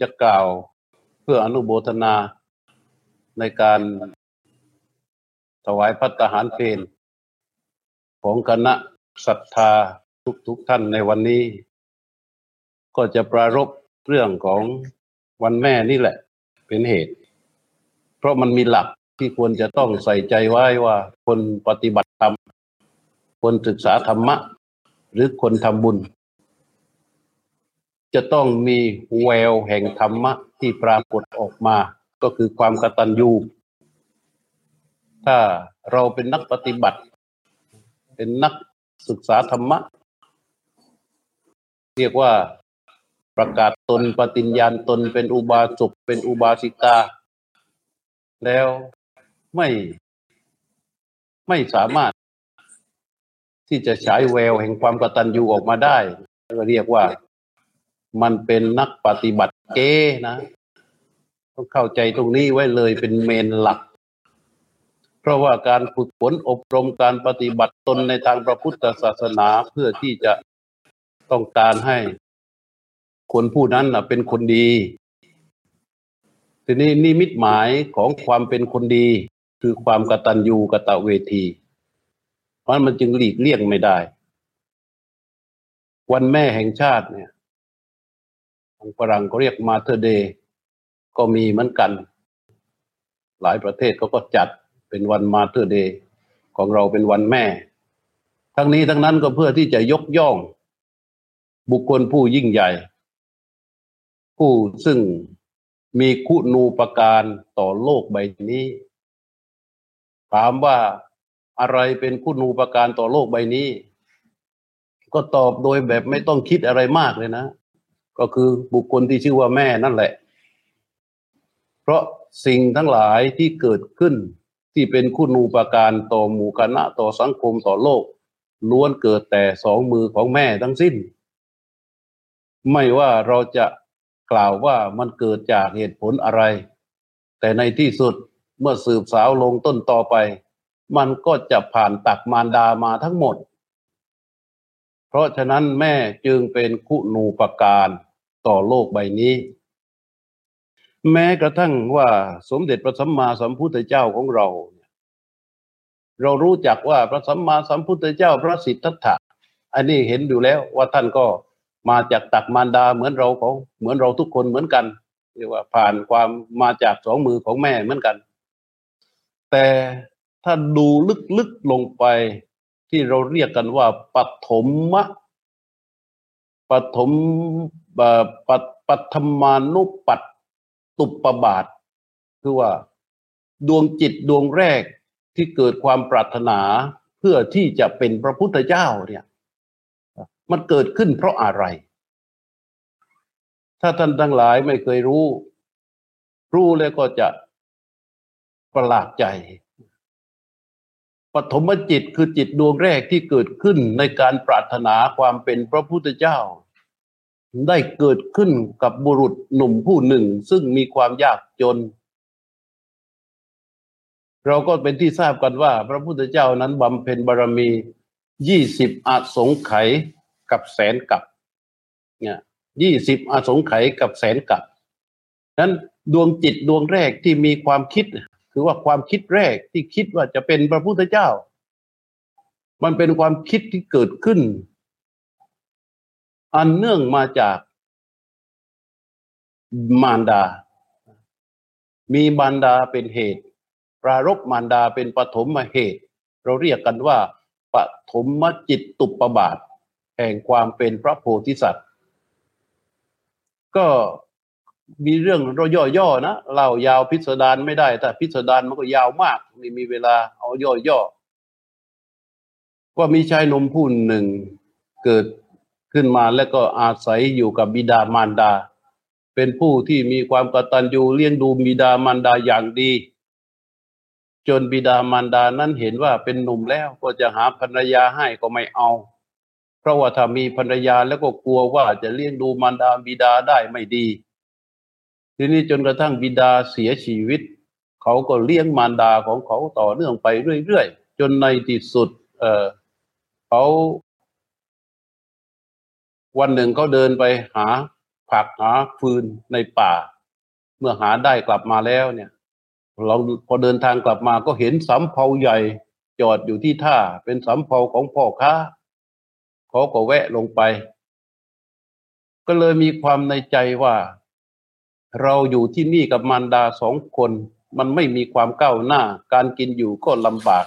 จะกล่าวเพื่ออนุโมทนาในการถวายพัฒหารเพลของคณะศรัทธาทุกๆทท่านในวันนี้ ก็จะปรารบเรื่องของวันแม่นี่แหละ เป็นเหตุ เพราะมันมีหลักที่ควรจะต้องใส่ใจไว้ว่าคนปฏิบัติธรรม คนศึกษาธรรมะ หรือคนทำบุญ จะต้องมีแววแห่งธรรมะที่ปรากฏออกมา ก็คือความกตัญญู ถ้าเราเป็นนักปฏิบัติ เป็นนักศึกษาธรรมะ เรียกว่าประกาศตนปฏิญญาณตนเป็นอุบาสกเป็นอุบาสิกา แล้วไม่ไม่สามารถที่จะฉายแววแห่งความกตัญญูออกมาได้ เรียกว่า มันเป็นนักปฏิบัติเก้นะ ต้องเข้าใจตรงนี้ไว้เลยเป็นเมนหลัก เพราะว่าการฝึกฝนอบรมการปฏิบัติตนในทางพระพุทธศาสนาเพื่อที่จะต้องการให้ คนผู้นั้นเป็นคนดี ทีนี้นิมิตหมายของความเป็นคนดี คือความกตัญญูกตเวที เพราะมันจึงหลีกเลี่ยงไม่ได้ วันแม่แห่งชาติเนี่ย ทางฝรั่งเขาเรียกมาเธอเดย์ก็มีเหมือนกัน หลายประเทศเขาก็จัดเป็นวันมาเธอเดย์ของเราเป็นวันแม่ ทั้งนี้ทั้งนั้นก็เพื่อที่จะยกย่อง บุคคลผู้ยิ่งใหญ่ ผู้ซึ่งมีคุณูปการต่อโลกใบนี้ ถามว่าอะไรเป็นคุณูปการต่อโลกใบนี้ ก็ตอบโดยแบบไม่ต้องคิดอะไรมากเลยนะ ก็คือบุคคลที่ชื่อว่าแม่นั่นแหละ เพราะสิ่งทั้งหลายที่เกิดขึ้นที่เป็นคุณูปการต่อหมู่คณะต่อสังคมต่อโลก ล้วนเกิดแต่สองมือของแม่ทั้งสิ้น ไม่ว่าเราจะกล่าวว่ามันเกิดจากเหตุผลอะไร แต่ในที่สุดเมื่อสืบสาวลงต้นต่อไป มันก็จะผ่านตักมารดามาทั้งหมด เพราะฉะนั้นแม่จึงเป็นคุณูปการ ต่อโลกใบนี้ แม้กระทั่งว่าสมเด็จพระสัมมาสัมพุทธเจ้าของเรา เรารู้จักว่าพระสัมมาสัมพุทธเจ้าพระสิทธัตถะอันนี้เห็นอยู่แล้วว่าท่านก็มาจากตักมารดาเหมือนเราของเหมือนเราทุกคนเหมือนกันเรียกว่าผ่านความมาจากสองมือของแม่เหมือนกัน แต่ถ้าดูลึกๆลงไปที่เราเรียกกันว่าปฐมมะปฐม ปัปฐมานุปัตตุปบาท คือว่าดวงจิตดวงแรกที่เกิดความปรารถนาเพื่อที่จะเป็นพระพุทธเจ้าเนี่ย มันเกิดขึ้นเพราะอะไร ถ้าท่านทั้งหลายไม่เคยรู้ รู้แล้วก็จะประหลาดใจปฐมจิตคือจิตดวงแรกที่เกิดขึ้นในการปรารถนาความเป็นพระพุทธเจ้า ได้เกิดขึ้นกับบุรุษหนุ่มผู้หนึ่ง ซึ่งมีความยากจน เราก็เป็นที่ทราบกันว่า พระพุทธเจ้านั้นบำเพ็ญบารมียี่สิบอาสงไขยกับแสนกับเนี่ยยี่สิบอาสงไขยกับแสนกับนั้นดวงจิตดวงแรกที่มีความคิด คือว่าความคิดแรกที่คิดว่าจะเป็นพระพุทธเจ้า มันเป็นความคิดที่เกิดขึ้น อันเนื่องมาจากมารดา มีมารดาเป็นเหตุ ปรารบมารดาเป็นปฐมมเหตุ เราเรียกกันว่าปฐมมจิตตุปบาท แห่งความเป็นพระโพธิสัตว์ ก็มีเรื่องเราย่อๆนะเล่ายาวพิสดารไม่ได้ แต่พิสดารมันก็ยาวมากไม่มีเวลาเอาย่อๆว่ามีชายนมผู้หนึ่งเกิด ขึ้นมาแล้วก็อาศัยอยู่กับบิดามารดา เป็นผู้ที่มีความกตัญญูเลี้ยงดูบิดามารดาอย่างดี จนบิดามารดานั้นเห็นว่าเป็นหนุ่มแล้วก็จะหาภรรยาให้ก็ไม่เอา เพราะว่าถ้ามีภรรยาแล้วก็กลัวว่าจะเลี้ยงดูมารดาบิดาได้ไม่ดี ทีนี้จนกระทั่งบิดาเสียชีวิต เขาก็เลี้ยงมารดาของเขาต่อเนื่องไปเรื่อยๆจนในที่สุด เออเขา วันหนึ่งเขาเดินไปหาผักหาฟืนในป่า เมื่อหาได้กลับมาแล้วเนี่ยเราพอเดินทางกลับมาก็เห็นสำเภาใหญ่จอดอยู่ที่ท่าเป็นสำเภาของพ่อค้าเขาก็แวะลงไป ก็เลยมีความในใจว่า เราอยู่ที่นี่กับมารดาสองคน มันไม่มีความก้าวหน้า การกินอยู่ก็ลำบาก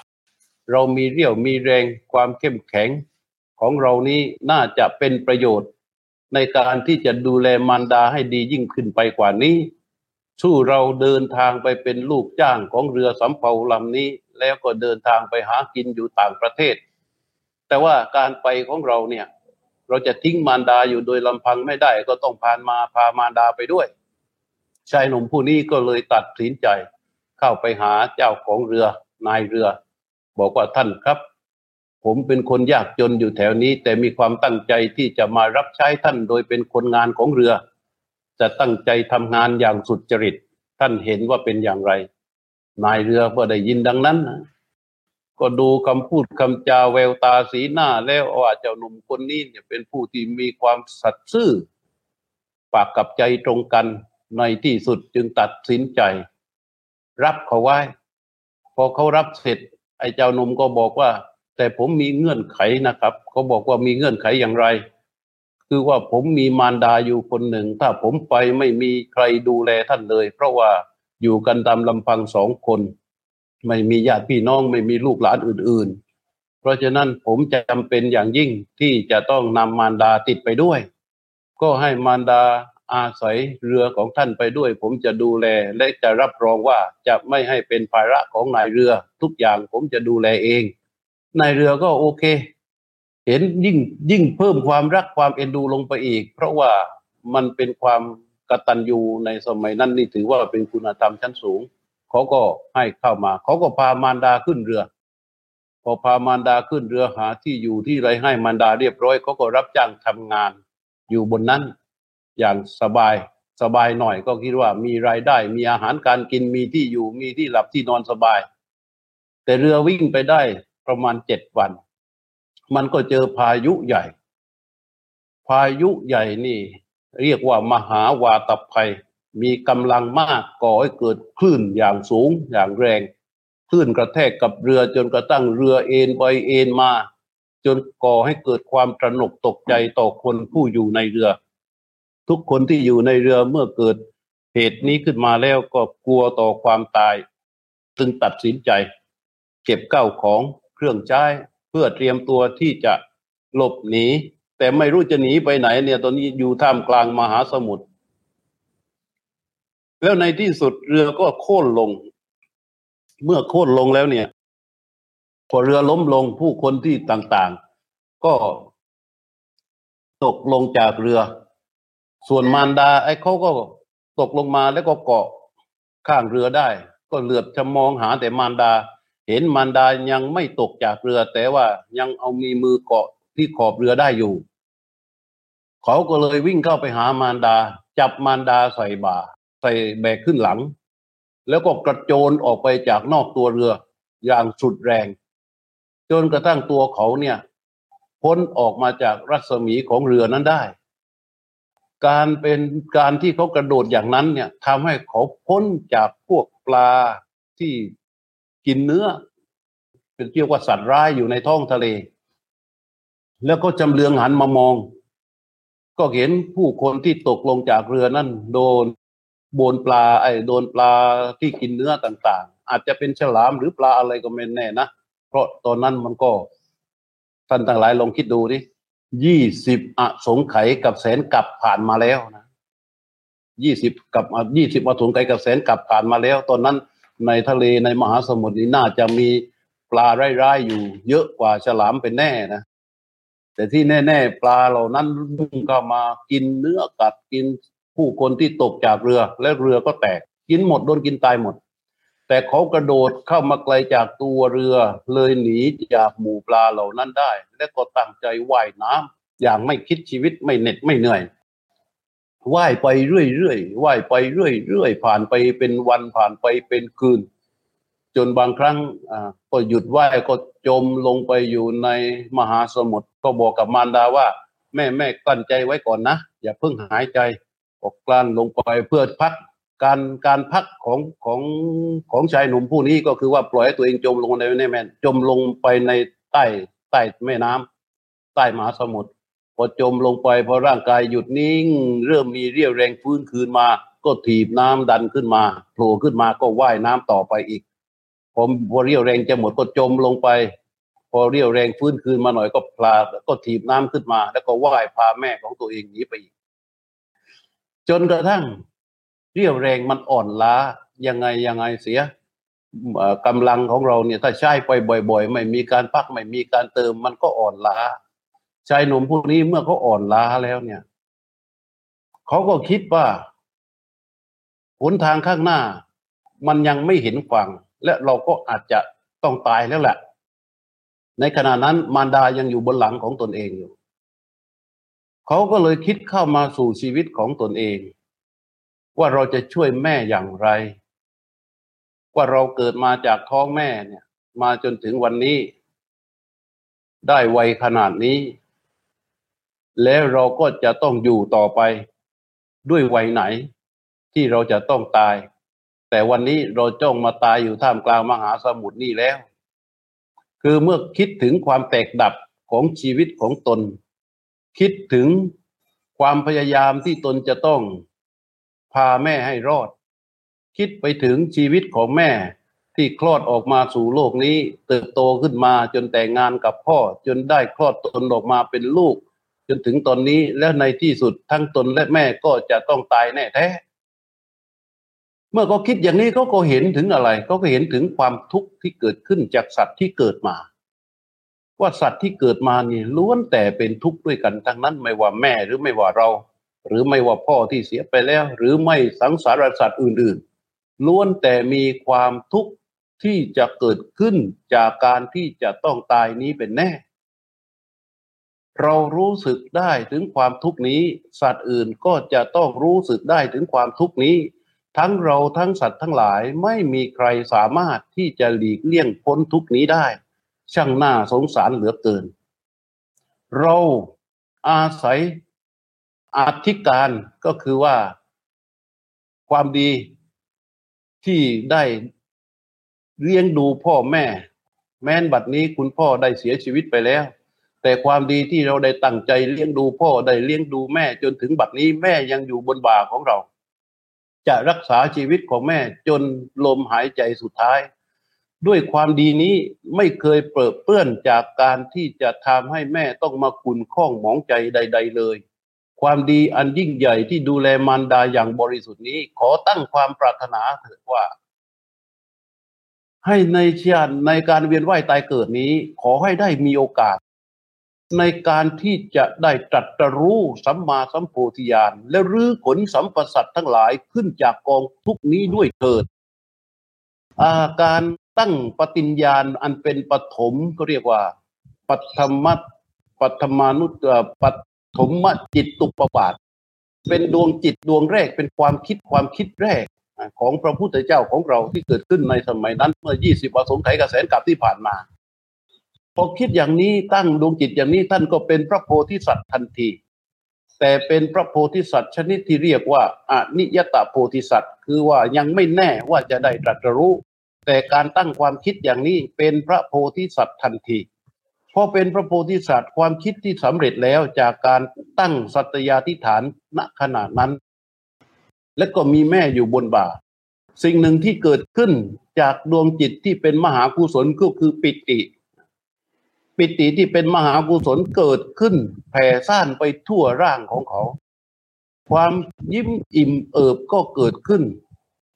เรามีเรี่ยวมีแรงความเข้มแข็ง ของเรานี้น่าจะเป็นประโยชน์ ในการที่จะดูแลมารดาให้ดียิ่งขึ้นไปกว่านี้ สู้เราเดินทางไปเป็นลูกจ้างของเรือสำเภาลำนี้ แล้วก็เดินทางไปหากินอยู่ต่างประเทศ แต่ว่าการไปของเราเนี่ย เราจะทิ้งมารดาอยู่โดยลำพังไม่ได้ ก็ต้องพานมาพามารดาไปด้วยชายหนุ่มผู้นี้ก็เลยตัดสินใจ เข้าไปหาเจ้าของเรือนายเรือ บอกว่าท่านครับ ผมเป็นคนยากจนอยู่แถวนี้ แต่มีความตั้งใจที่จะมารับใช้ท่านโดยเป็นคนงานของเรือ จะตั้งใจทำงานอย่างสุดจริต ท่านเห็นว่าเป็นอย่างไร นายเรือพอได้ยินดังนั้นนะก็ดูคำพูดคำจาแววตาสีหน้าแล้วว่าเจ้าหนุ่มคนนี้เนี่ยเป็นผู้ที่มีความสัตย์ซื่อ ปากกับใจตรงกันในที่สุดจึงตัดสินใจ รับเขาไว้ พอเขารับเสร็จ ไอ้เจ้าหนุ่มก็บอกว่า แต่ผมมีเงื่อนไขนะครับเขาบอกว่ามีเงื่อนไขอย่างไร คือว่าผมมีมารดาอยู่คนหนึ่ง ถ้าผมไปไม่มีใครดูแลท่านเลย เพราะว่าอยู่กันตามลำพังสองคน ไม่มีญาติพี่น้องไม่มีลูกหลานอื่น ๆ เพราะฉะนั้นผมจะจำเป็นอย่างยิ่งที่จะต้องนำมารดาติดไปด้วย ก็ให้มารดาอาศัยเรือของท่านไปด้วย ผมจะดูแลและจะรับรองว่าจะไม่ให้เป็นภาระของนายเรือ ทุกอย่างผมจะดูแลเอง นายเรือก็โอเค เห็นยิ่งยิ่งเพิ่มความรักความเอ็นดูลงไปอีก เพราะว่ามันเป็นความกตัญญูในสมัยนั้นนี่ถือว่าเป็นคุณธรรมชั้นสูงเขาก็ให้เข้ามา เขาก็พามารดาขึ้นเรือ พอพามารดาขึ้นเรือหาที่อยู่ที่ไรให้มารดาเรียบร้อยเขาก็รับจ้างทำงาน อยู่บนนั้น อย่างสบายสบายหน่อยก็คิดว่ามีรายได้ มีอาหารการกินมีที่อยู่มีที่หลับที่นอนสบาย แต่เรือวิ่งไปได้ ประมาณเจ็ดวัน มันก็เจอพายุใหญ่ พายุใหญ่นี่ เรียกว่ามหาวาตภัย มีกำลังมากก่อให้เกิดคลื่นอย่างสูงอย่างแรงคลื่นกระแทกกับเรือจนกระทั่งเรือเอ็นไปเอ็นมา จนก่อให้เกิดความตระหนกตกใจต่อคนผู้อยู่ในเรือ ทุกคนที่อยู่ในเรือเมื่อเกิดเหตุนี้ขึ้นมาแล้วก็กลัวต่อความตาย จึงตัดสินใจ เก็บเก้าของ เครื่องใช้เพื่อเตรียมตัวที่จะหลบหนี แต่ไม่รู้จะหนีไปไหน เนี่ยตอนนี้อยู่ท่ามกลางมหาสมุทรแล้วในที่สุดเรือก็โค่นลง เมื่อโค่นลงแล้วเนี่ย พอเรือล้มลงผู้คนที่ต่างๆ ก็ตกลงจากเรือ ส่วนมารดา ไอ้เขาก็ตกลงมาแล้วก็เกาะข้างเรือได้ ก็เหลือบจะมองหาแต่มารดา เห็นมารดายังไม่ตกจากเรือ แต่ว่ายังเอามีมือเกาะที่ขอบเรือได้อยู่ เขาก็เลยวิ่งเข้าไปหามารดา จับมารดาใส่บ่า ใส่แบกขึ้นหลัง แล้วก็กระโจนออกไปจากนอกตัวเรือ อย่างสุดแรง จนกระทั่งตัวเขาเนี่ย พ้นออกมาจากรัศมีของเรือนั้นได้ การเป็นการที่เขากระโดดอย่างนั้นเนี่ยทำให้เขาพ้นจากพวกปลาที่ กินเนื้อเป็นเรียกว่าสัตว์ร้ายอยู่ในท้องทะเล แล้วก็จำเลืองหันมามอง ก็เห็นผู้คนที่ตกลงจากเรือนั้นโดนโบนปลาไอ้โดนปลาที่กินเนื้อต่าง ๆ อาจจะเป็นฉลามหรือปลาอะไรก็ไม่แน่นะเพราะตอนนั้นมันก็ท่านทั้งหลายลองคิดดูดิยี่สิบอสงไขยกับแสนกับผ่านมาแล้วนะยี่สิบกับยี่สิบอสงไขยกับแสนกับผ่านมาแล้ว ตอนนั้น ในทะเลในมหาสมุทรนี้น่าจะมีปลาไร้ๆอยู่ เยอะกว่าฉลามเป็นแน่นะแต่ที่แน่ ๆ ปลาเหล่านั้นมุ่งเข้ามากินเนื้อกัดกินผู้คนที่ตกจากเรือ และเรือก็แตกกินหมดโดนกินตายหมด แต่เขากระโดดเข้ามาไกลจากตัวเรือ เลยหนีจากหมู่ปลาเหล่านั้นได้ และก็ตั้งใจว่ายน้ำอย่างไม่คิดชีวิตไม่เหน็ดไม่เหนื่อย ว่ายไปเรื่อยๆว่ายไปเรื่อยๆผ่านไปเป็นวันผ่านไปเป็นคืน จนบางครั้งอ่าก็หยุดว่ายก็จมลงไปอยู่ในมหาสมุทรก็บอกกับมารดาว่า แม่แม่กลั้นใจไว้ก่อนนะ อย่าเพิ่งหายใจก็กลั้นลงไปเพื่อพักการการพักของของของชายหนุ่มผู้นี้ก็คือว่าปล่อยให้ตัวเองจมลงในในแม่จมลงไปในใต้ใต้แม่น้ำใต้มหาสมุทร พอจมลงไปพอร่างกายหยุดนิ่ง เริ่มมีเรี่ยวแรงฟื้นคืนมา ก็ถีบน้ำดันขึ้นมาโผล่ขึ้นมาก็ว่ายน้ำต่อไปอีกผมพอเรี่ยวแรงจะหมดก็จมลงไป พอเรี่ยวแรงฟื้นคืนมาหน่อยก็พลาก็ถีบน้ำขึ้นมา แล้วก็ว่ายพาแม่ของตัวเองหนีไปอีก จนกระทั่ง เรี่ยวแรงมันอ่อนล้ายังไงยังไงเสียกำลังของเราเนี่ยถ้าใช้ไปบ่อย ๆ ไม่มีการพักไม่มีการเติมมันก็อ่อนล้า ชายหนุ่มพวกนี้เมื่อเขาอ่อนล้าแล้วเนี่ยเขาก็คิดว่าหนทางข้างหน้า มันยังไม่เห็นฝั่ง และเราก็อาจจะต้องตายแล้วแหละ ในขณะนั้นมารดายังอยู่บนหลังของตนเองอยู่เขาก็เลยคิดเข้ามาสู่ชีวิตของตนเอง ว่าเราจะช่วยแม่อย่างไร ว่าเราเกิดมาจากท้องแม่เนี่ย มาจนถึงวันนี้ ได้ไวขนาดนี้ แล้วเราก็จะต้องอยู่ต่อไปด้วยวัยไหน ที่เราจะต้องตาย แต่วันนี้เราจ้องมาตายอยู่ท่ามกลางมหาสมุทรนี่แล้ว คือเมื่อคิดถึงความแตกดับของชีวิตของตน คิดถึงความพยายามที่ตนจะต้องพาแม่ให้รอด คิดไปถึงชีวิตของแม่ที่คลอดออกมาสู่โลกนี้ เติบโตขึ้นมาจนแต่งงานกับพ่อจนได้คลอดตนออกมาเป็นลูก จนถึงตอนนี้และในที่สุดทั้งตนและแม่ก็จะต้องตายแน่แท้ เมื่อเขาคิดอย่างนี้เขาก็เห็นถึงอะไรเขาก็เห็นถึงความทุกข์ที่เกิดขึ้นจากสัตว์ที่เกิดมา ว่าสัตว์ที่เกิดมานี่ล้วนแต่เป็นทุกข์ด้วยกันทั้งนั้นไม่ว่าแม่หรือไม่ว่าเรา หรือไม่ว่าพ่อที่เสียไปแล้ว หรือไม่สังสารสัตว์อื่นๆล้วนแต่มีความทุกข์ที่จะเกิดขึ้นจากการที่จะต้องตายนี้เป็นแน่ เรารู้สึกได้ถึงความทุกนี้ สัตว์อื่นก็จะต้องรู้สึกได้ถึงความทุกนี้ ทั้งเราทั้งสัตว์ทั้งหลายไม่มีใครสามารถที่จะหลีกเลี่ยงพ้นทุกนี้ได้ ช่างน่าสงสารเหลือเกิน เราอาศัยอาธิการก็คือว่า ความดีที่ได้เลี้ยงดูพ่อแม่ แม้นบัดนี้คุณพ่อได้เสียชีวิตไปแล้ว แต่ความดีที่เราได้ตั้งใจเลี้ยงดูพ่อได้เลี้ยงดูแม่จนถึงบัดนี้แม่ยังอยู่บนบ่าของเรา จะรักษาชีวิตของแม่จนลมหายใจสุดท้าย ด้วยความดีนี้ไม่เคยเปิดเปื้อนจากการที่จะทำให้แม่ต้องมาขุนข้องหมองใจใด ๆ เลย ความดีอันยิ่งใหญ่ที่ดูแลมารดาอย่างบริสุทธิ์นี้ ขอตั้งความปรารถนาเถิดว่าให้ในชาติในการเวียนว่ายตายเกิดนี้ ขอให้ได้มีโอกาส ในการที่จะได้ตรัสรู้สัมมาสัมโพธิญาณและรื้อขนสัมปสัตทั้งหลายขึ้นจากกองทุกนี้ด้วยเถิด อาการตั้งปฏิญญาณอันเป็นปฐมก็เรียกว่า ปัทมัตปัทมานุตปัฐมจิตตุปบาท เป็นดวงจิตดวงแรกเป็นความคิดความคิดแรกของพระพุทธเจ้าของเราที่เกิดขึ้นในสมัยนั้นเมื่อ 20วสงไขกระแสนกับที่ผ่านมา พอคิดอย่างนี้ตั้งดวงจิตอย่างนี้ท่านก็เป็นพระโพธิสัตว์ทันที แต่เป็นพระโพธิสัตว์ชนิดที่เรียกว่าอนิยตโพธิสัตว์คือว่ายังไม่แน่ว่าจะได้ตรัสรู้ แต่การตั้งความคิดอย่างนี้เป็นพระโพธิสัตว์ทันทีพอเป็นพระโพธิสัตว์ความคิดที่สำเร็จแล้วจากการตั้งสัตยาธิฐานณขณะนั้น และก็มีแม่อยู่บนบ่า สิ่งหนึ่งที่เกิดขึ้นจากดวงจิตที่เป็นมหากุศลก็คือปิติ ปิติที่เป็นมหากุศลเกิดขึ้น แผ่ซ่านไปทั่วร่างของเขา ความยิ้มอิ่มเอิบก็เกิดขึ้น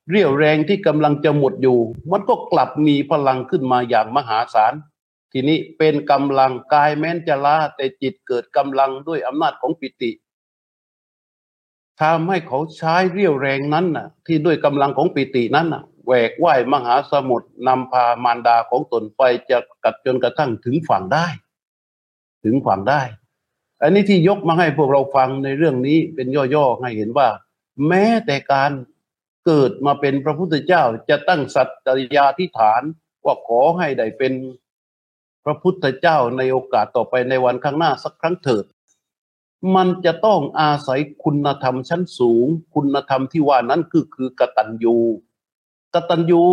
เรี่ยวแรงที่กำลังจะหมดอยู่ มันก็กลับมีพลังขึ้นมาอย่างมหาศาล ทีนี้เป็นกำลังกายแม้นจะล้าแต่จิตเกิดกำลังด้วยอำนาจของปิติทำให้เขาใช้เรี่ยวแรงนั้นน่ะ ที่ด้วยกำลังของปิตินั้นน่ะ แหวกว่ายมหาสมุทรนำพามารดาของตนไปจะกัดจนกระทั่งถึงฝั่งได้ ถึงฝั่งได้ อันนี้ที่ยกมาให้พวกเราฟังในเรื่องนี้เป็นย่อๆให้เห็นว่า แม้แต่การเกิดมาเป็นพระพุทธเจ้าจะตั้งสัตยาธิฐานว่าขอให้ได้เป็นพระพุทธเจ้าในโอกาสต่อไปในวันข้างหน้าสักครั้งเถิด มันจะต้องอาศัยคุณธรรมชั้นสูง คุณธรรมที่ว่านั้นคือคือกตัญญู กตัญญู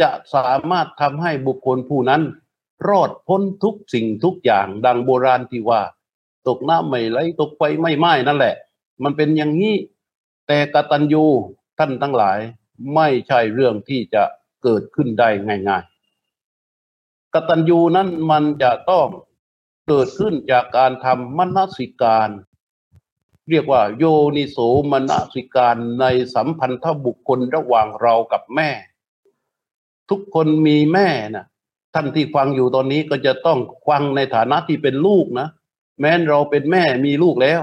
จะสามารถทำให้บุคคลผู้นั้น รอดพ้นทุกสิ่งทุกอย่างดังโบราณที่ว่า ตกน้ำไม่ไหลตกไฟไม่ไหม้นั่นแหละ มันเป็นอย่างนี้ แต่กตัญญูท่านทั้งหลายไม่ใช่เรื่องที่จะเกิดขึ้นได้ง่ายๆกตัญญูนั้นมันจะต้องเกิดขึ้นจากการทำมนสิการ เรียกว่าโยนิโสมนสิการในสัมพันธบุคคลระหว่างเรากับแม่ ทุกคนมีแม่นะท่านที่ฟังอยู่ตอนนี้ก็จะต้องฟังในฐานะที่เป็นลูกนะแม้นเราเป็นแม่มีลูกแล้ว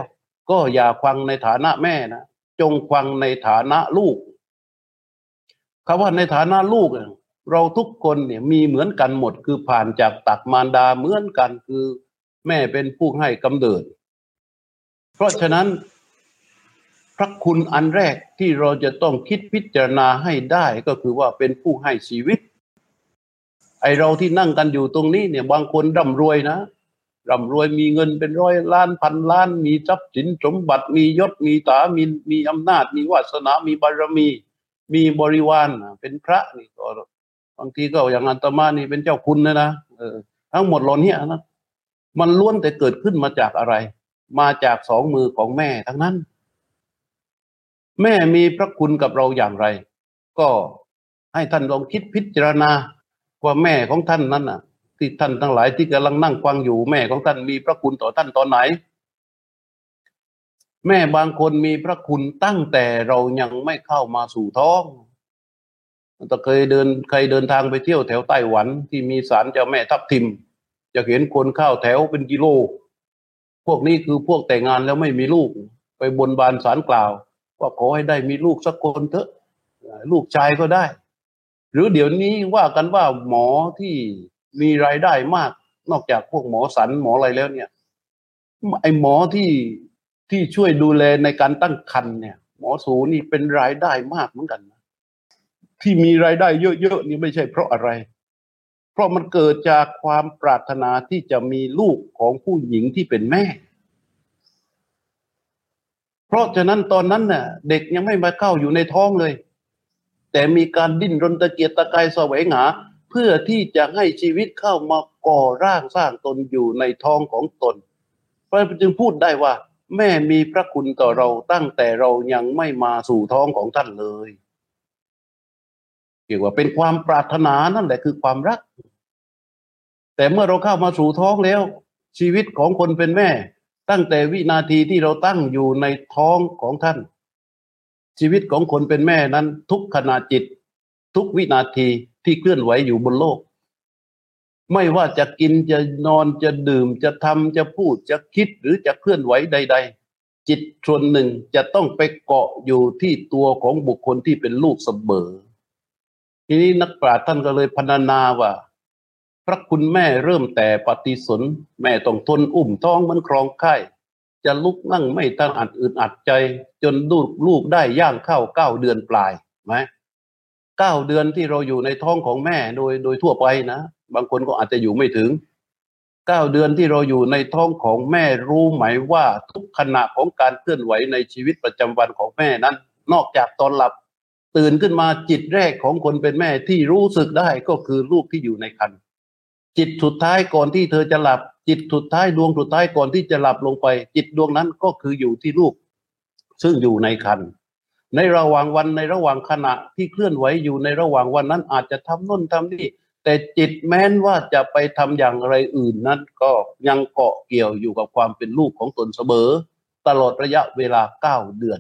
ก็อย่าฟังในฐานะแม่นะจงฟังในฐานะลูกคำว่าในฐานะลูก เราทุกคนเนี่ยมีเหมือนกันหมด คือผ่านจากตักมารดาเหมือนกันคือ แม่เป็นผู้ให้กำเนิด เพราะฉะนั้นพระคุณอันแรกที่เราจะต้องคิดพิจารณาให้ได้ก็คือว่าเป็นผู้ให้ชีวิต ไอเราที่นั่งกันอยู่ตรงนี้เนี่ยบางคนร่ำรวยนะร่ำรวยมีเงินเป็นร้อยล้านพันล้าน มีทรัพย์สินสมบัติมียศมีตามีมีอำนาจ มีวาสนา มีบารมี มีบริวารเป็นพระนี่ก็บางทีก็อย่างอันตมานี่เป็นเจ้าคุณนะนะทั้งหมดหล่นเนี่ยนะมันล้วนแต่เกิดขึ้นมาจากอะไร มาจากสองมือของแม่ทั้งนั้น แม่มีพระคุณกับเราอย่างไร ก็ให้ท่านลองคิดพิจารณาว่าแม่ของท่านนั้นน่ะ ที่ท่านทั้งหลายที่กำลังนั่งฟังอยู่ แม่ของท่านมีพระคุณต่อท่านตอนไหน แม่บางคนมีพระคุณตั้งแต่เรายังไม่เข้ามาสู่ท้องแต่เคยเดินเคยเดินทางไปเที่ยวแถวไต้หวันที่มีศาลเจ้าแม่ทับทิม จะเห็นคนเข้าแถวเป็นกิโล พวกนี้คือพวกแต่งงานแล้วไม่มีลูก ไปบนบานสารกล่าวว่าขอให้ได้มีลูกสักคนเถอะ ลูกชายก็ได้ หรือเดี๋ยวนี้ว่ากันว่าหมอที่มีรายได้มาก นอกจากพวกหมอสันหมออะไรแล้วเนี่ยไอหมอที่ที่ช่วยดูแลในการตั้งครรภ์เนี่ย หมอสูนี่เป็นรายได้มากเหมือนกันนะที่มีรายได้เยอะๆนี่ไม่ใช่เพราะอะไร เพราะมันเกิดจากความปรารถนาที่จะมีลูกของผู้หญิงที่เป็นแม่ เพราะฉะนั้นตอนนั้นน่ะ เด็กยังไม่มาเข้าอยู่ในท้องเลย แต่มีการดิ้นรนตะเกียกตะกายแสวงหา เพื่อที่จะให้ชีวิตเข้ามาก่อร่างสร้างตนอยู่ในท้องของตนเพราะจึงพูดได้ว่า แม่มีพระคุณต่อเราตั้งแต่เรายังไม่มาสู่ท้องของท่านเลย เรียกว่าเป็นความปรารถนานั่นแหละคือความรัก แต่เมื่อเราเข้ามาสู่ท้องแล้ว ชีวิตของคนเป็นแม่ ตั้งแต่วินาทีที่เราตั้งอยู่ในท้องของท่าน ชีวิตของคนเป็นแม่นั้น ทุกขณะจิต ทุกวินาทีที่เคลื่อนไหวอยู่บนโลก ไม่ว่าจะกินจะนอนจะดื่มจะทำจะพูดจะคิดหรือจะเคลื่อนไหวใด ๆจิตส่วนหนึ่งจะต้องไปเกาะอยู่ที่ตัวของบุคคลที่เป็นลูกเสมอ ทีนี้นักปราชญ์ท่านก็เลยพรรณนาว่า พระคุณแม่เริ่มแต่ปฏิสนแม่ต้องทนอุ้มท้องมันครองไข่จะลุกนั่งไม่ตั้งอัดอึดอัดใจ จนลูกลูกได้ย่างเข้าเก้าเดือนปลายไหมเก้าเดือนที่เราอยู่ในท้องของแม่โดยโดยทั่วไปนะ บางคนก็อาจจะอยู่ไม่ถึงเก้าเดือนที่เราอยู่ในท้องของแม่รู้ไหมว่าทุกขณะของการเคลื่อนไหวในชีวิตประจำวันของแม่นั้น นอกจากตอนหลับ ตื่นขึ้นมาจิตแรกของคนเป็นแม่ที่รู้สึกได้ก็คือลูกที่อยู่ในครรภ์จิตสุดท้ายก่อนที่เธอจะหลับ จิตสุดท้ายดวงสุดท้ายก่อนที่จะหลับลงไป จิตดวงนั้นก็คืออยู่ที่ลูก ซึ่งอยู่ในครรภ์ในระหว่างวันในระหว่างขณะที่เคลื่อนไหวอยู่ในระหว่างวันนั้นอาจจะทำน่นทำนี่แต่จิตแม้นว่าจะไปทำอย่างไรอื่นนั้น ก็ยังเกาะเกี่ยวอยู่กับความเป็นลูกของตนเสมอตลอดระยะเวลาเก้าเดือน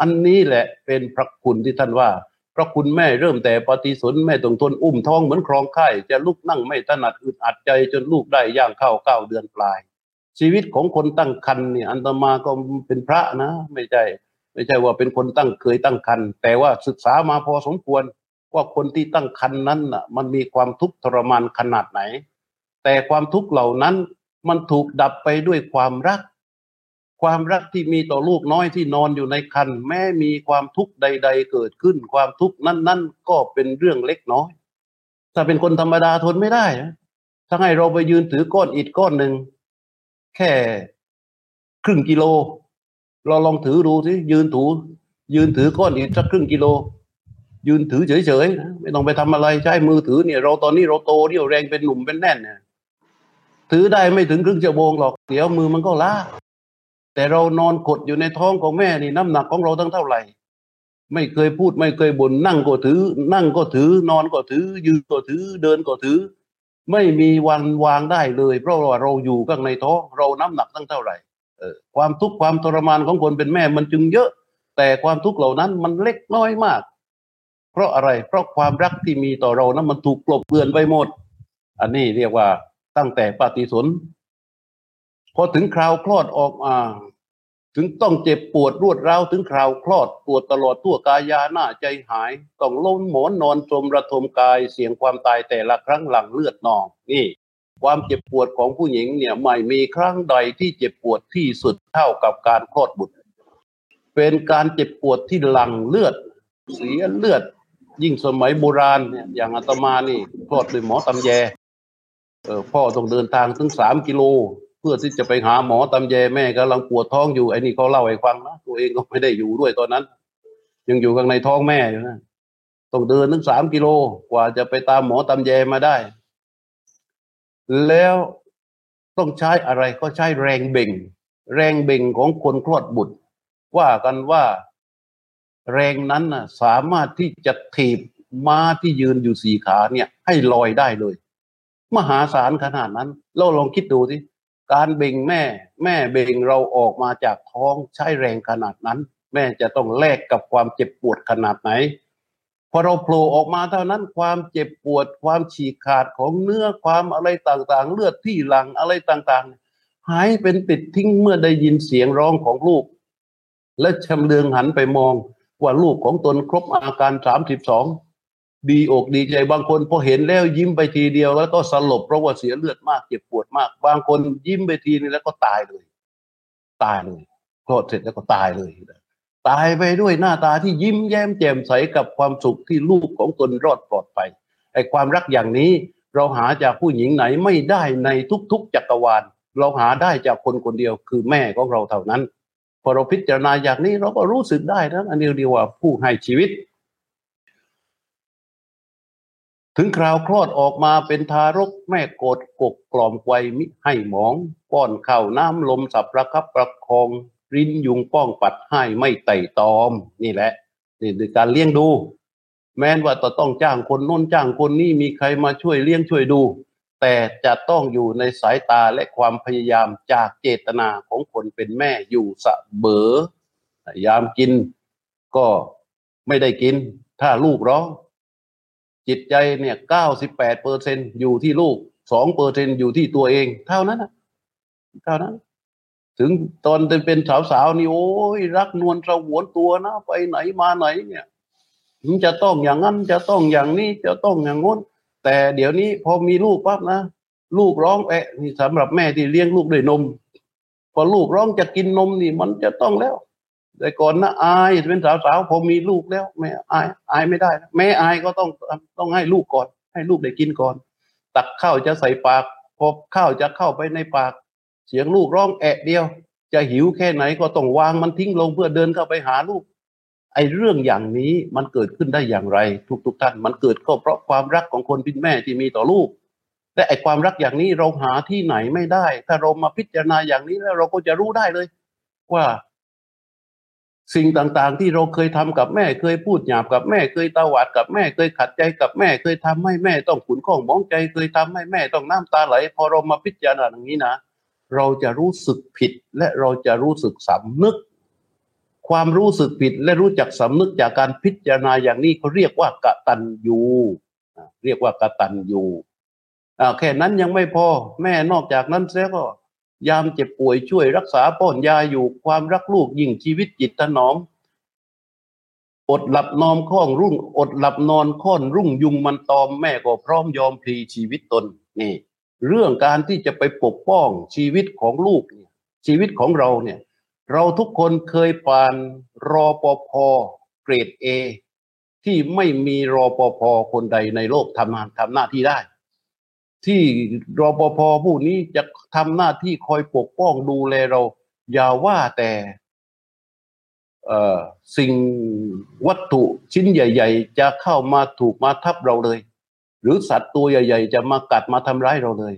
อันนี้แหละเป็นพระคุณที่ท่านว่าพระคุณแม่เริ่มแต่ปฏิสนแม่ต้องทนอุ้มท้องเหมือนครองไข่จะลุกนั่งไม่ถนัดอึดอัดใจจนลูกได้ย่างเข้าเก้าเดือนปลาย ชีวิตของคนตั้งคันเนี่ยอันตมาก็เป็นพระนะ ไม่ใช่ไม่ใช่ว่าเป็นคนตั้งเคยตั้งคันแต่ว่าศึกษามาพอสมควรว่าคนที่ตั้งคันนั้นน่ะ มันมีความทุกข์ทรมานขนาดไหน แต่ความทุกข์เหล่านั้นมันถูกดับไปด้วยความรัก ความรักที่มีต่อลูกน้อยที่นอนอยู่ในคันแม้มีความทุกข์ใด ๆ เกิดขึ้น ความทุกข์นั้น ๆ ก็เป็นเรื่องเล็กน้อย ถ้าเป็นคนธรรมดาทนไม่ได้ถ้าให้เราไปยืนถือก้อนอิฐก้อนหนึ่งแค่ครึ่งกิโล เราลองถือดูสิยืนถู ยืนถือก้อนอิฐสักครึ่งกิโล ยืนถือเฉยๆไม่ต้องไปทำอะไรใช้มือถือเนี่ย เราตอนนี้เราโตเรี่ยวแรงเป็นหนุ่มเป็นแน่นเนี่ยถือได้ไม่ถึงครึ่งชั่วโมงหรอกเดี๋ยวมือมันก็ล้า แต่เรานอนกดอยู่ในท้องของแม่นี่น้ำหนักของเราตั้งเท่าไหร่ ไม่เคยพูดไม่เคยบน่นนั่งก็ถือ นั่งก็ถือนอนก็ถือ ยืนก็ถือ เดินก็ถือ ไม่มีวันวางได้เลย เพราะว่าเราอยู่ข้างในท้องเราน้ำหนักตั้งเท่าไหร่เออความทุกข์ความทรมานของคนเป็นแม่มันจึงเยอะ แต่ความทุกข์เหล่านั้นมันเล็กน้อยมาก เพราะอะไรเพราะความรักที่มีต่อเรานั้นมันถูกกลบเกลื่อนไปหมด อันนี้เรียกว่าตั้งแต่ปฏิสน พอถึงคราวคลอดออกมาถึงต้องเจ็บปวดรวดร้าวถึงคราวคลอดปวดตลอดทั่วกายาหน้าใจหาย ต้องล้มหมอนนอนจมระทมกายเสียงความตายแต่ละครั้งหลังเลือดนอง นี่ ความเจ็บปวดของผู้หญิงเนี่ยไม่มีครั้งใดที่เจ็บปวดที่สุดเท่ากับการคลอดบุตร เป็นการเจ็บปวดที่หลังเลือด เสียเลือด ยิ่งสมัยโบราณเนี่ยอย่างอาตมานี่คลอดด้วยหมอตำแยเออพ่อต้องเดินทางถึงสามกิโล เพื่อที่จะไปหาหมอตำแยแม่กำลังปวดท้องอยู่ไอ้นี่เขาเล่าให้ฟังนะตัวเองก็ไม่ได้อยู่ด้วยตอนนั้น ยังอยู่ข้างในท้องแม่อยู่นะต้องเดินถึงสามกิโลกว่าจะไปตามหมอตำแยมาได้ แล้วต้องใช้อะไรก็ใช้แรงเบ่ง แรงเบ่งของคนคลอดบุตร ว่ากันว่าแรงนั้นนะสามารถที่จะถีบม้าที่ยืนอยู่สี่ขาเนี่ย ให้ลอยได้เลย มหาศาลขนาดนั้น เราลองคิดดูสิ การเบ่งแม่ แม่เบ่งเราออกมาจากท้องใช้แรงขนาดนั้น แม่จะต้องแลกกับความเจ็บปวดขนาดไหนพอเราโผล่ออกมาเท่านั้นความเจ็บปวดความฉีกขาดของเนื้อความอะไรต่างๆ เลือดที่หลังอะไรต่างๆ หายเป็นปิดทิ้งเมื่อได้ยินเสียงร้องของลูก และชำเลืองหันไปมองว่าลูกของตนครบอาการสามสิบสอง ดีอกดีใจบางคนพอเห็นแล้วยิ้มไปทีเดียว แล้วก็สลบเพราะว่าเสียเลือดมากเจ็บปวดมาก บางคนยิ้มไปทีนี้แล้วก็ตายเลย ตายเลยคลอดเสร็จแล้วก็ตายเลยตายไปด้วยหน้าตาที่ยิ้มแย้มแจ่มใสกับความสุขที่ลูกของตนรอดปลอดภัยไอ้ความรักอย่างนี้เราหาจากผู้หญิงไหนไม่ได้ในทุกๆ จักรวาล เราหาได้จากคนคนเดียวคือแม่ของเราเท่านั้น พอเราพิจารณาอย่างนี้เราก็รู้สึกได้นะอันนี้เรียกว่าผู้ให้ชีวิต ถึงคราวคลอดออกมาเป็นทารกแม่กดกกกล่อมไวมิให้หมองป้อนข้าวน้ำลมสับประคับประคอง รินยุงป้องปัดให้ไม่ไต่ตอม นี่แหละนี่คือการเลี้ยงดู แม้นว่าจะต้องจ้างคนน้นจ้างคนนี้มีใครมาช่วยเลี้ยงช่วยดู แต่จะต้องอยู่ในสายตาและความพยายามจากเจตนาของคนเป็นแม่อยู่สะเบอยามกินก็ไม่ได้กิน ถ้าลูกร้อง จิตใจเนี่ยเก้าสิบแปดเปอร์เซ็นอยู่ที่ลูกสองเปอร์เซ็นอยู่ที่ตัวเอง เท่านั้นนะเท่านั้น ถึงตอนเป็นสาวๆนี่โอ้ยรักนวลสงวนตัวนะ ไปไหนมาไหนเนี่ยมันจะต้องอย่างนั้นจะต้องอย่างนี้จะต้องอย่างง้น แต่เดี๋ยวนี้พอมีลูกปั๊บนะลูกร้องแอะนี่สำหรับแม่ที่เลี้ยงลูกด้วยนม พอลูกร้องจะกินนมนี่ มันจะต้องแล้ว แต่ก่อนนะอายเป็นสาวๆผมมีลูกแล้วแม่อายอายไม่ได้แม่อายก็ต้องต้องให้ลูกก่อน ให้ลูกได้กินก่อน ตักข้าวจะใส่ปากพอข้าวจะเข้าไปในปาก เสียงลูกร้องแอะเดียว จะหิวแค่ไหนก็ต้องวางมันทิ้งลงเพื่อเดินเข้าไปหาลูก ไอ้เรื่องอย่างนี้มันเกิดขึ้นได้อย่างไร ทุกๆท่านมันเกิดก็เพราะความรักของคนเป็นแม่ที่มีต่อลูกแต่ไอ้ความรักอย่างนี้เราหาที่ไหนไม่ได้ ถ้าเรามาพิจารณาอย่างนี้แล้วเราก็จะรู้ได้เลย ว่า สิ่งต่างๆ ที่เราเคยทำกับแม่เคยพูดหยาบกับแม่เคยตวาดกับแม่เคยขัดใจกับแม่เคยทำให้แม่ต้องขุนข้องมองใจเคยทำให้แม่ต้องน้ำตาไหล พอเรามาพิจารณาอย่างนี้นะ เราจะรู้สึกผิดและเราจะรู้สึกสำนึก ความรู้สึกผิดและรู้จักสำนึกจากการพิจารณาอย่างนี้เขาเรียกว่ากะตันยูเรียกว่ากะตันยูแค่นั้นยังไม่พอแม่นอกจากนั้นเสียก็ ยามเจ็บป่วยช่วยรักษาป้อนยาอยู่ความรักลูกยิ่งชีวิตจิตถนอม อดหลับนอนข้องรุ่ง อดหลับนอนค้อนรุ่งยุงมันตอมแม่ก็พร้อมยอมพลีชีวิตตนนี่ เรื่องการที่จะไปปกป้องชีวิตของลูกเนี่ยชีวิตของเราเนี่ย เราทุกคนเคยผ่านรอปภเกรดเอที่ไม่มีรอปภคนใดในโลกทำงานทำหน้าที่ได้ ที่รปภผู้นี้จะทำหน้าที่คอยปกป้องดูแลเรา อย่าว่าแต่สิ่งวัตถุชิ้นใหญ่ ๆ จะเข้ามาถูกมาทับเราเลย หรือสัตว์ตัวใหญ่ ๆ จะมากัดมาทำร้ายเราเลย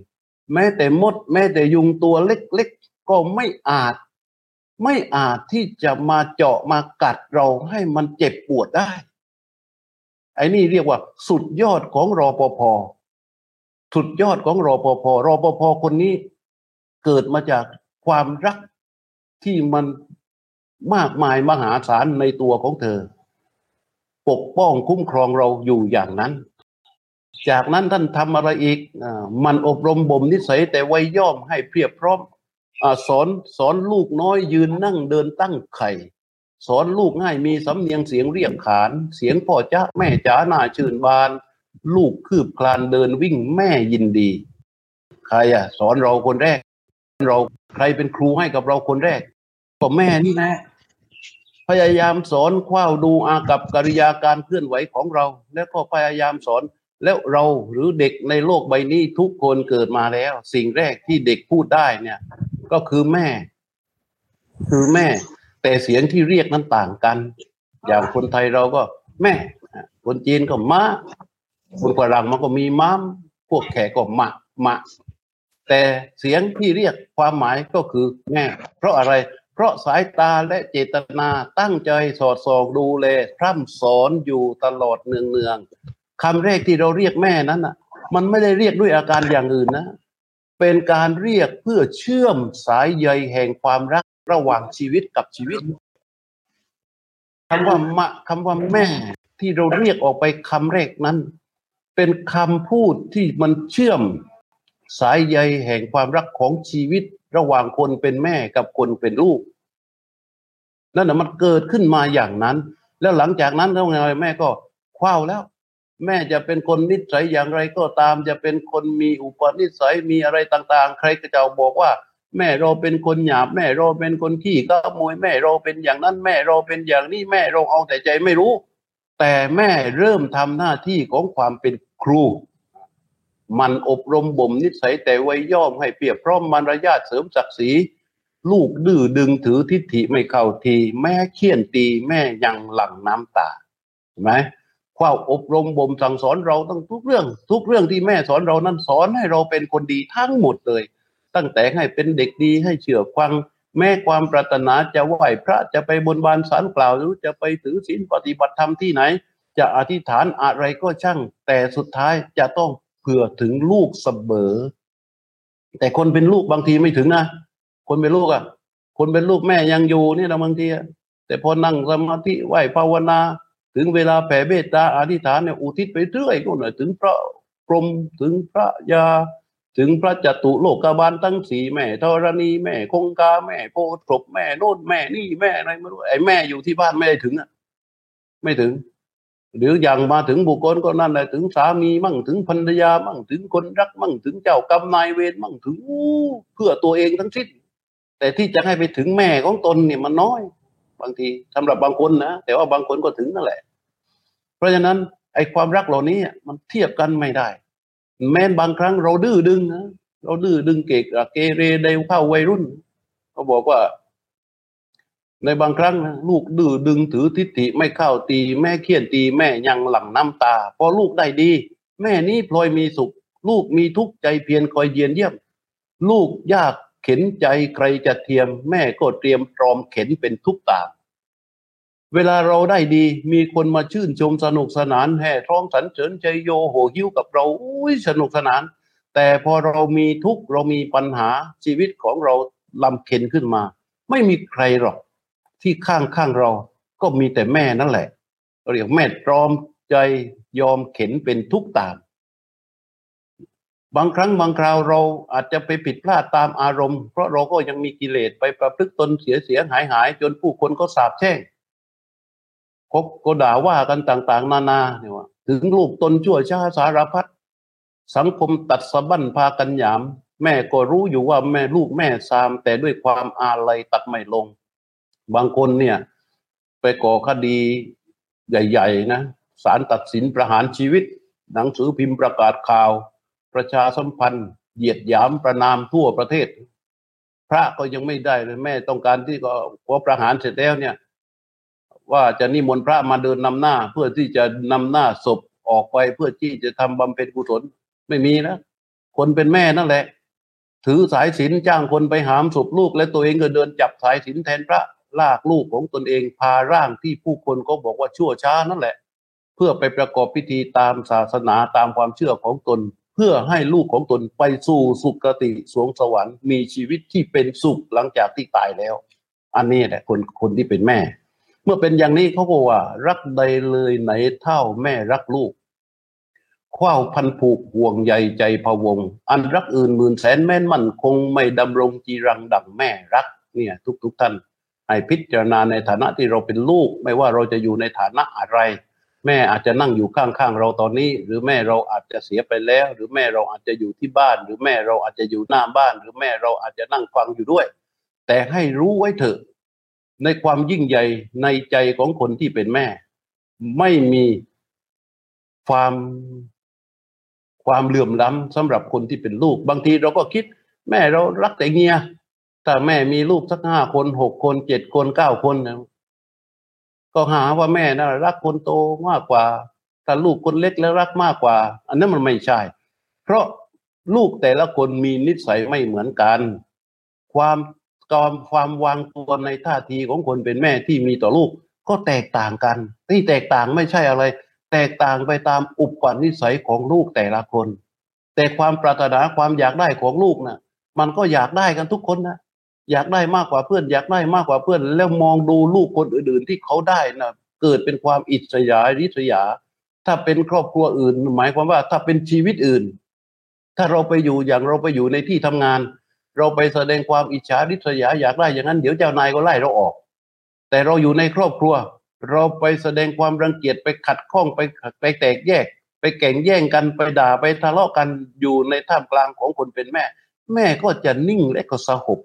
แม้แต่มด แม้แต่ยุงตัวเล็กๆ ก็ไม่อาจ ไม่อาจที่จะมาเจาะมากัดเราให้มันเจ็บปวดได้ ไอ้นี่เรียกว่าสุดยอดของรอปภ สุดยอดของรอปภรอปภคนนี้เกิดมาจากความรักที่มันมากมายมหาศาลในตัวของเธอ ปกป้องคุ้มครองเราอยู่อย่างนั้น จากนั้นท่านทำอะไรอีกอมันอบรมบ่มนิสัยแต่ไวยย่อมให้เพียบพร้อมอสอนสอนลูกน้อยยืนนั่งเดินตั้งไข่ สอนลูกง่ายมีสำเนียงเสียงเรียกขาน เสียงพ่อจ้าแม่จ๋าหน้าชื่นบาน ลูกคืบคลานเดินวิ่งแม่ยินดี ใครอะ สอนเราคนแรก เราใครเป็นครูให้กับเราคนแรก ก็แม่นี่แหละพยายามสอนคว้าดูอากับกิริยาการเคลื่อนไหวของเรา แล้วก็พยายามสอนแล้วเราหรือเด็กในโลกใบนี้ทุกคนเกิดมาแล้ว สิ่งแรกที่เด็กพูดได้เนี่ย ก็คือแม่ คือแม่ แต่เสียงที่เรียกนั้นต่างกัน อย่างคนไทยเราก็แม่ คนจีนก็มา คนฝรั่งมันก็มีม้ามพวกแขกก็มะมะ แต่เสียงที่เรียกความหมายก็คือแม่เพราะอะไร เพราะสายตาและเจตนาตั้งใจสอดส่องดูแลพร่ำสอนอยู่ตลอดเนืองๆคำแรกที่เราเรียกแม่นั้นอะ มันไม่ได้เรียกด้วยอาการอย่างอื่นนะ เป็นการเรียกเพื่อเชื่อมสายใยแห่งความรักระหว่างชีวิตกับชีวิตคำว่ามะคำว่าแม่ที่เราเรียกออกไปคำแรกนั้น เป็นคำพูดที่มันเชื่อมสายใยแห่งความรักของชีวิตระหว่างคนเป็นแม่กับคนเป็นลูก นั่นแหะมันเกิดขึ้นมาอย่างนั้น แล้วหลังจากนั้นแล้วไงแม่ก็คว้าแล้ว แม่จะเป็นคนนิสัยอย่างไรก็ตาม จะเป็นคนมีอุปนิสัยมีอะไรต่าง ๆ ใครก็จะบอกว่า แม่เราเป็นคนหยาบแม่เราเป็นคนขี้ก็มวยแม่เราเป็นอย่างนั้น แม่เราเป็นอย่างนี้แม่เราเอาแต่ใจไม่รู้ แต่แม่เริ่มทำหน้าที่ของความเป็น ครู มันอบรมบ่มนิสัยแต่ไว้ย่อมให้เปรียบพร้อมมารยาทเสริมศักดิ์ศรีลูกดื้อดึงถือทิฏฐิไม่เข้าที แม่เคี่ยนตีแม่ยังหลั่งน้ำตาเห็นไหมความอบรมบ่มสั่งสอนเราตั้งทุกเรื่อง ทุกเรื่องที่แม่สอนเรานั้นสอนให้เราเป็นคนดีทั้งหมดเลย ตั้งแต่ให้เป็นเด็กดีให้เชื่อฟัง แม่ความปรารถนาจะไหว้พระจะไปบนบานสารกล่าวหรือจะไปถือศีลปฏิบัติธรรมที่ไหน จะอธิษฐานอะไรก็ช่าง แต่สุดท้ายจะต้องเพื่อถึงลูกเสมอ แต่คนเป็นลูกบางทีไม่ถึงนะคนเป็นลูกอะ คนเป็นลูกแม่ยังอยู่นี่นะบางทีแต่พอนั่งสมาธิไหวภาวนา ถึงเวลาแผ่เมตตาอธิษฐานเนี่ยอุทิศไปเรื่อยก็หน่อยถึงพระพรหมถึงพระยาถึงพระจตุโลกบาลตั้งสี่แม่ธรณีแม่คงคาแม่โพธิ์ศพแม่โน่นแม่นี่แม่อะไรไม่รู้ไอ้แม่อยู่ที่บ้านไม่ได้ถึงอะ ไม่ถึง หรืออย่างมาถึงบุคคลก็นั่นแหละถึงสามีมั่งถึงภรรยามั่งถึงคนรักมั่งถึงเจ้ากรรมนายเวรมั่งถึงเพื่อตัวเองทั้งสิ้น แต่ที่จะให้ไปถึงแม่ของตนเนี่ยมันน้อย บางทีสำหรับบางคนนะแต่ว่าบางคนก็ถึงนั่นแหละ เพราะฉะนั้นไอ้ความรักเหล่านี้มันเทียบกันไม่ได้ แม้บางครั้งเราดื้อดึงนะเราดื้อดึงเกกเกเรเดวเข้าวัยรุ่นเขาบอกว่า ในบางครั้งลูกดื้อดึงถือทิฏฐิไม่เข้าตี แม่เคี่ยนตีแม่ยังหลั่งน้ำตาพอลูกได้ดี แม่นี้พลอยมีสุข ลูกมีทุกข์ใจเพียรคอยเยียนเยี่ยม ลูกยากเข็นใจใครจะเทียม แม่ก็เตรียมตรอมเข็นเป็นทุกตามเวลาเราได้ดีมีคนมาชื่นชมสนุกสนานแห่ท้องสันเสริญใจโยโหหิ้วกับเราอุ้ยสนุกสนาน แต่พอเรามีทุกข์เรามีปัญหาชีวิตของเราลำเข็นขึ้นมา ไม่มีใครหรอก ที่ข้างข้างเราก็มีแต่แม่นั่นแหละเราเรียกแม่ตรอมใจยอมเข็นเป็นทุกตาม บางครั้งบางคราวเราอาจจะไปผิดพลาดตามอารมณ์ เพราะเราก็ยังมีกิเลสไปประพฤติตนเสียเสียหายหาย จนผู้คนก็สาบแช่งคบก็ด่าว่ากันต่างๆ นานาเนี่ยว่าถึงลูกตนชั่วช้าสารพัดสังคมตัดสะบั้นพากันหยาม แม่ก็รู้อยู่ว่าแม่ลูกแม่ซาม แต่ด้วยความอาลัยตัดไม่ลง บางคนเนี่ย ไปก่อคดีใหญ่ ๆ นะศาลตัดสินประหารชีวิต หนังสือพิมพ์ประกาศข่าว ประชาสัมพันธ์ เหยียดหยามประนามทั่วประเทศ พระก็ยังไม่ได้เลยแม่ต้องการที่ก็พอประหารเสร็จแล้วเนี่ย ว่าจะนิมนต์พระมาเดินนำหน้า เพื่อที่จะนำหน้าศพออกไปเพื่อที่จะทำบำเพ็ญกุศลไม่มีนะคนเป็นแม่นั่นแหละ ถือสายศีลจ้างคนไปหามศพลูก และตัวเองก็เดินจับสายศีลแทนพระ ลากลูกของตนเองพาร่างที่ผู้คนก็บอกว่าชั่วช้านั่นแหละ เพื่อไปประกอบพิธีตามศาสนาตามความเชื่อของตน เพื่อให้ลูกของตนไปสู่สุคติสวงสวรรค์มีชีวิตที่เป็นสุขหลังจากที่ตายแล้ว อันนี้แหละคนคนที่เป็นแม่ เมื่อเป็นอย่างนี้เขาก็ว่า รักใดเลยไหนเท่าแม่รักลูกข้าวพันผูกห่วงใยใจพะวง อันรักอื่นหมื่นแสนแม่นมั่นคงไม่ดำรงจีรังดังแม่รักเนี่ยทุกๆทท่าน ให้พิจารณาในฐานะที่เราเป็นลูก ไม่ว่าเราจะอยู่ในฐานะอะไร แม่อาจจะนั่งอยู่ข้างๆเราตอนนี้ หรือแม่เราอาจจะเสียไปแล้ว หรือแม่เราอาจจะอยู่ที่บ้าน หรือแม่เราอาจจะอยู่หน้าบ้าน หรือแม่เราอาจจะนั่งฟังอยู่ด้วย แต่ให้รู้ไว้เถอะ ในความยิ่งใหญ่ในใจของคนที่เป็นแม่ ไม่มีความความเหลื่อมล้ำสำหรับคนที่เป็นลูก บางทีเราก็คิด แม่เรารักแต่เงีย ถ้าแม่มีลูกสักห้าคนหกคนเจ็ดคนเก้าคนก็หาว่าแม่นะรักคนโตมากกว่าถ้าลูกคนเล็กแล้วรักมากกว่า อันนั้นมันไม่ใช่ เพราะลูกแต่ละคนมีนิสัยไม่เหมือนกัน ความกอมความวางตัวในท่าทีของคนเป็นแม่ที่มีต่อลูก ก็แตกต่างกัน ที่แตกต่างไม่ใช่อะไร แตกต่างไปตามอุปกรณ์นิสัยของลูกแต่ละคน แต่ความปรารถนาความอยากได้ของลูกนะ่ะ มันก็อยากได้กันทุกคนนะ อยากได้มากกว่าเพื่อน อยากได้มากกว่าเพื่อน แล้วมองดูลูกคนอื่น ๆ ที่เขาได้นะเกิดเป็นความอิจฉาริษยา ถ้าเป็นครอบครัวอื่น หมายความว่าถ้าเป็นชีวิตอื่น ถ้าเราไปอยู่อย่างเราไปอยู่ในที่ทำงาน เราไปแสดงความอิจฉาริษยาอยากได้อย่างนั้นเดี๋ยวเจ้านายก็ไล่เราออก แต่เราอยู่ในครอบครัว เราไปแสดงความรังเกียจไปขัดข้องไปไปแตกแยก ไปแข่งแย่งกันไปด่าไปทะเลาะกันอยู่ในท่ามกลางของคนเป็นแม่ แม่ก็จะนิ่งและก็สงบ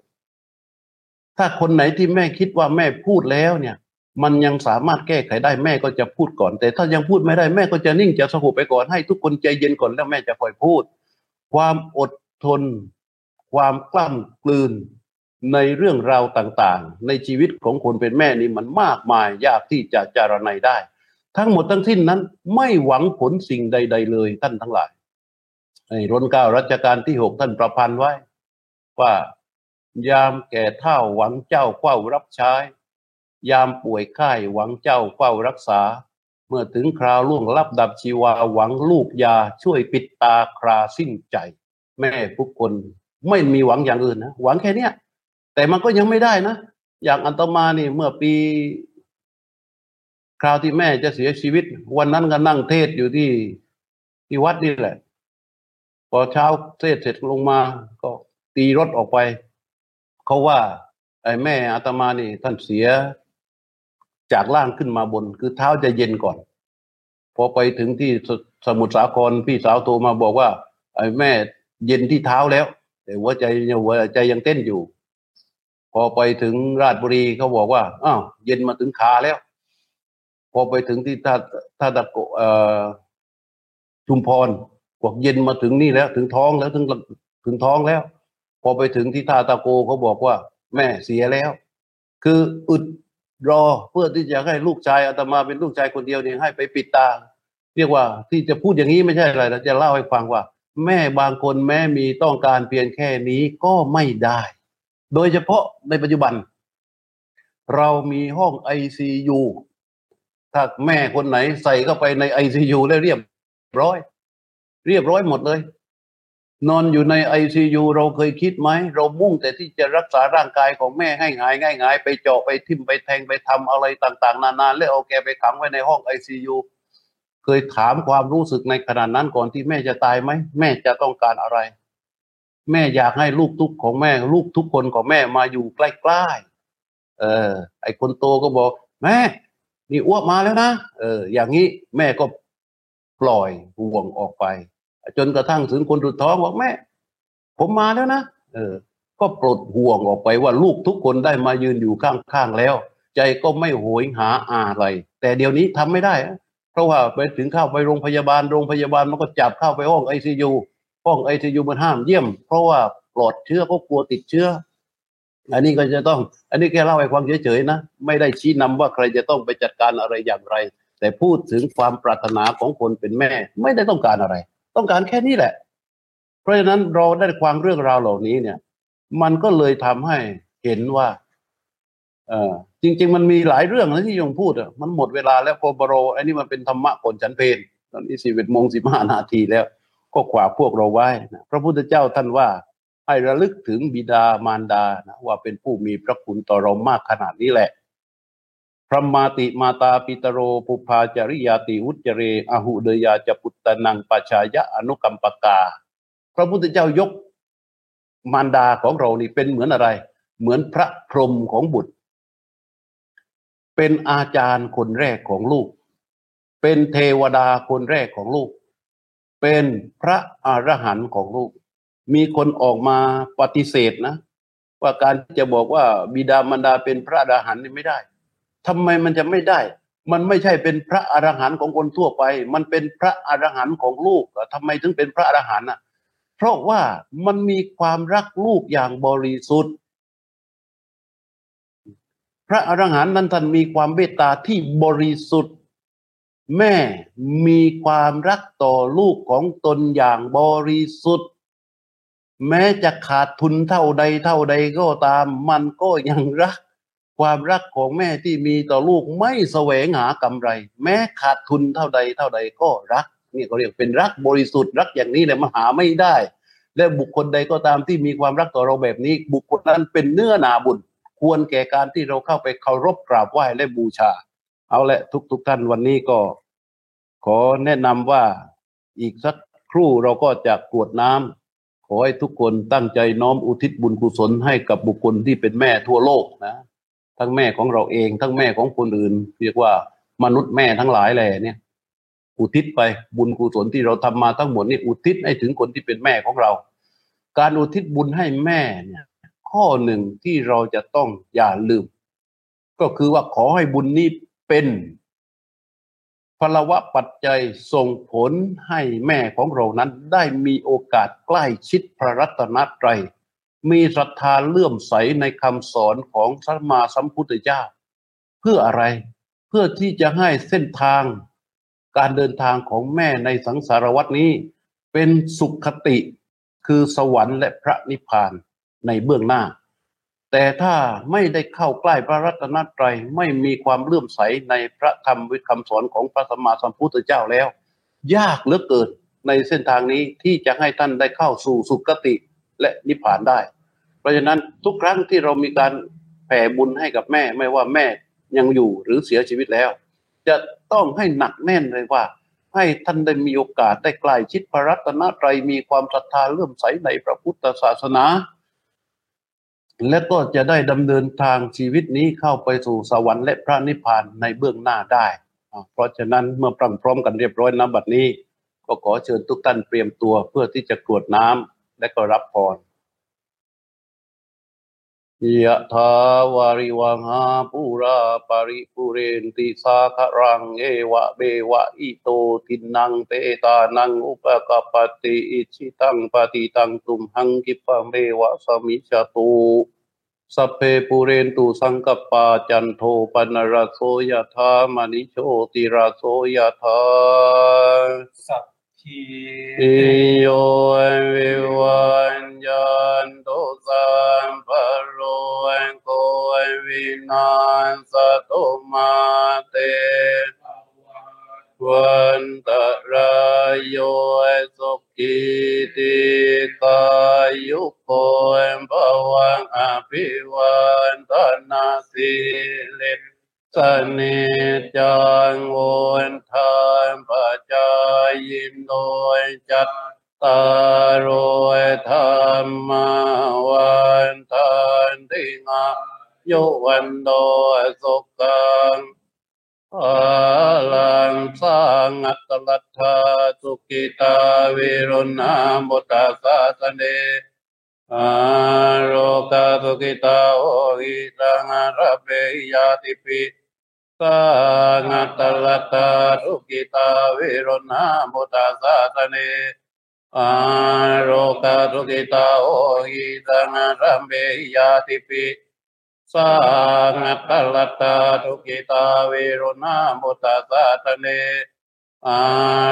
ถ้าคนไหนที่แม่คิดว่าแม่พูดแล้วเนี่ย มันยังสามารถแก้ไขได้แม่ก็จะพูดก่อน แต่ถ้ายังพูดไม่ได้แม่ก็จะนิ่งจะสงบไปก่อนให้ทุกคนใจเย็นก่อนแล้วแม่จะค่อยพูด ความอดทน ความกล้ำกลืนในเรื่องราวต่างๆ ในชีวิตของคนเป็นแม่นี่มันมากมายยากที่จะจารณัยได้ ทั้งหมดทั้งสิ้นนั้น ไม่หวังผลสิ่งใด ๆ เลยท่านทั้งหลายในรันเก้ารัชกาลที่หกท่านประพันธ์ไว้ ว่า ยามแก่เท่าหวังเจ้าเฝ้ารับใช้ ยามป่วยไข้หวังเจ้าเฝ้ารักษา เมื่อถึงคราวล่วงลับดับชีวาหวังลูกยาช่วยปิดตาคราสิ้นใจ แม่ทุกคนไม่มีหวังอย่างอื่นนะหวังแค่เนี้ยแต่มันก็ยังไม่ได้นะ อย่างอันตมานี่เมื่อปี คราวที่แม่จะเสียชีวิต วันนั้นก็นั่งเทศอยู่ที่ที่วัดนี่แหละ พอเช้าเทศเสร็จลงมาก็ตีรถออกไป เขาว่าไอ้แม่อาตมานี่ท่านเสียจากล่างขึ้นมาบน คือเท้าจะเย็นก่อน พอไปถึงที่สมุทรสาครพี่สาวโทรมาบอกว่า ไอ้แม่เย็นที่เท้าแล้ว แต่หัวใจหัวใจยังเต้นอยู่ พอไปถึงราชบุรีเขาบอกว่าอ้าวเย็นมาถึงขาแล้ว พอไปถึงที่ท่าท่าตะโกเอ่อชุมพรบอกเย็นมาถึงนี่แล้ว ถึงท้องแล้วถึงถึงท้องแล้ว พอไปถึงที่ท่าตะโกเขาบอกว่า แม่เสียแล้ว คืออึดรอเพื่อที่จะให้ลูกชายอาตมาเป็นลูกชายคนเดียวเนี่ยให้ไปปิดตา เรียกว่าที่จะพูดอย่างนี้ไม่ใช่อะไรนะจะเล่าให้ฟังว่า แม่บางคนแม้มีต้องการเพียงแค่นี้ก็ไม่ได้ โดยเฉพาะในปัจจุบัน เรามีห้องไอซียูถ้าแม่คนไหนใส่เข้าไปในไอซียูแล้วเรียบร้อย เรียบร้อยหมดเลย นอนอยู่ในไอซียูเราเคยคิดไหม เรามุ่งแต่ที่จะรักษาร่างกายของแม่ให้หายง่ายๆไปเจาะไปทิ่มไปแทงไปทำอะไรต่างๆ นานาแล้วเอาแกไปขังไว้ในห้องไอซียูเคยถามความรู้สึกในขณะนั้นก่อนที่แม่จะตายไหม แม่จะต้องการอะไร แม่อยากให้ลูกทุกของแม่ ลูกทุกคนของแม่มาอยู่ใกล้ๆเออ ไอคนโตก็บอก แม่ นี่อ้วกมาแล้วนะเออ อย่างนี้แม่ก็ปล่อยห่วงออกไป จนกระทั่งถึงคนสุดท้องบอกแม่ ผมมาแล้วนะเออ ก็ปลดห่วงออกไปว่าลูกทุกคนได้มายืนอยู่ข้างๆแล้ว ใจก็ไม่โหยหาอะไร แต่เดี๋ยวนี้ทำไม่ได้ เพราะว่าไปถึงเข้าไปโรงพยาบาลโรงพยาบาลมันก็จับเข้าไปห้องไอซียูห้องไอซียูมันห้ามเยี่ยม เพราะว่าปลอดเชื้อก็กลัวติดเชื้อ อันนี้ก็จะต้อง อันนี้แค่เล่าให้ความเฉยๆนะไม่ได้ชี้นำว่าใครจะต้องไปจัดการอะไรอย่างไร แต่พูดถึงความปรารถนาของคนเป็นแม่ ไม่ได้ต้องการอะไร ต้องการแค่นี้แหละ เพราะฉะนั้นเราได้ความเรื่องราวเหล่านี้เนี่ย มันก็เลยทำให้เห็นว่า เออจริง ๆ มันมีหลายเรื่องนะที่ยงพูดอะมันหมดเวลาแล้วพอบรอันนี้มันเป็นธรรมะก่อนฉันเพลตอนนี้สิบเอ็ดโมงสิบห้านาทีแล้ว ก็ขวาพวกเราไว้นะพระพุทธเจ้าท่านว่าให้ระลึกถึงบิดามารดานะว่าเป็นผู้มีพระคุณต่อเรามากขนาดนี้แหละ พระมาติมาตาปิตโรปุพาจริยาติอุจเรอหุเดยาจปุตตนังปัชายะอนุกัมปกา พระพุทธเจ้ายกมารดาของเรานี่เป็นเหมือนอะไร เหมือนพระพรหมของบุตร เป็นอาจารย์คนแรกของลูก เป็นเทวดาคนแรกของลูก เป็นพระอรหันต์ของลูก มีคนออกมาปฏิเสธนะ ว่าการจะบอกว่าบิดามารดาเป็นพระอรหันต์นี่ไม่ได้ ทำไมมันจะไม่ได้ มันไม่ใช่เป็นพระอรหันต์ของคนทั่วไป มันเป็นพระอรหันต์ของลูกทำไมถึงเป็นพระอรหันต์อะ เพราะว่ามันมีความรักลูกอย่างบริสุทธิ์ พระอรหันต์นั้นท่านมีความเมตตาที่บริสุทธิ์ แม่มีความรักต่อลูกของตนอย่างบริสุทธิ์แม้จะขาดทุนเท่าใดเท่าใดก็ตาม มันก็ยังรัก ความรักของแม่ที่มีต่อลูกไม่แสวงหากำไร แม้ขาดทุนเท่าใดเท่าใดก็รักนี่เขาเรียกเป็นรักบริสุทธิ์รักอย่างนี้แหละมันหาไม่ได้ และบุคคลใดก็ตามที่มีความรักต่อเราแบบนี้ บุคคลนั้นเป็นเนื้อนาบุญ ควรแก่การที่เราเข้าไปเคารพกราบไหว้และบูชา เอาละทุกๆทท่านวันนี้ก็ ขอแนะนำว่าอีกสักครู่เราก็จะกรวดน้ำขอให้ทุกคนตั้งใจน้อมอุทิศบุญกุศลให้กับบุคคลที่เป็นแม่ทั่วโลกนะ ทั้งแม่ของเราเอง ทั้งแม่ของคนอื่น เรียกว่ามนุษย์แม่ทั้งหลายแหละเนี่ย อุทิศไปบุญกุศลที่เราทำมาทั้งหมดนี่อุทิศให้ถึงคนที่เป็นแม่ของเรา การอุทิศบุญให้แม่เนี่ย ข้อหนึ่งที่เราจะต้องอย่าลืม ก็คือว่าขอให้บุญนี้เป็นพลวะปัจจัยส่งผลให้แม่ของเรานั้น ได้มีโอกาสใกล้ชิดพระรัตนตรัย มีศรัทธาเลื่อมใสในคำสอนของพระมาสัมพุทธเจ้า เพื่ออะไรเพื่อที่จะให้เส้นทาง การเดินทางของแม่ในสังสารวัตนี้ เป็นสุขคติ คือสวรรค์และพระนิพพานในเบื้องหน้า แต่ถ้าไม่ได้เข้าใกล้พระรัตนตรัยไม่มีความเลื่อมใสในพระธรรมวิคำสอนของพระสัมมาสัมพุทธเจ้าแล้ว ยากเหลือเกินในเส้นทางนี้ที่จะให้ท่านได้เข้าสู่สุคติ และนิพพานได้ เพราะฉะนั้นทุกครั้งที่เรามีการแผ่บุญให้กับแม่ ไม่ว่าแม่ยังอยู่หรือเสียชีวิตแล้ว จะต้องให้หนักแน่นเลยว่า ให้ท่านได้มีโอกาสได้ใกล้ชิดพระรัตนตรัยมีความศรัทธาเลื่อมใสในพระพุทธศาสนา และก็จะได้ดำเนินทางชีวิตนี้เข้าไปสู่สวรรค์และพระนิพพานในเบื้องหน้าได้ เพราะฉะนั้นเมื่อพร้อมกันเรียบร้อยน้ำบัดนี้ ก็ขอเชิญทุกท่านเตรียมตัวเพื่อที่จะกรวดน้ำ และก็รับพรยะทาวาริวังหาปูราปาริปุเรนติสาครังเอวะเบวะอิโตทินังเปตานังอุปกปติอิชิตังปฏิตังตุมหังกิปะเมวะสมิจตุสเพปุเรนตุสังกปาจันโทปนรโสยะธามณิโชติราโสยะธาสัพ พีโยวิวันยันโตสัมภโรโกวินาสตุมาเตวันตรายโยสุขิติกายุโกภวังอภิวันตนาสิล สนิจังโวนทานปัจจายินโดยจัตตารยธรรมวันทานติงายุวันโดสุขังอาลังสังอัตลัทธาสุกิตาวิรุณามุตาสาสเนอาโรกาสุกิตาโอหิตังอาระเปยาติปิ สังอัตลัทธาสุกิตาวิรุณามุตาสาสเนอาโรกาทุกิตาโอหิตังรัมเบยาติปิสังตลตาทุกิตาเวรุณามุตาสาตเนอา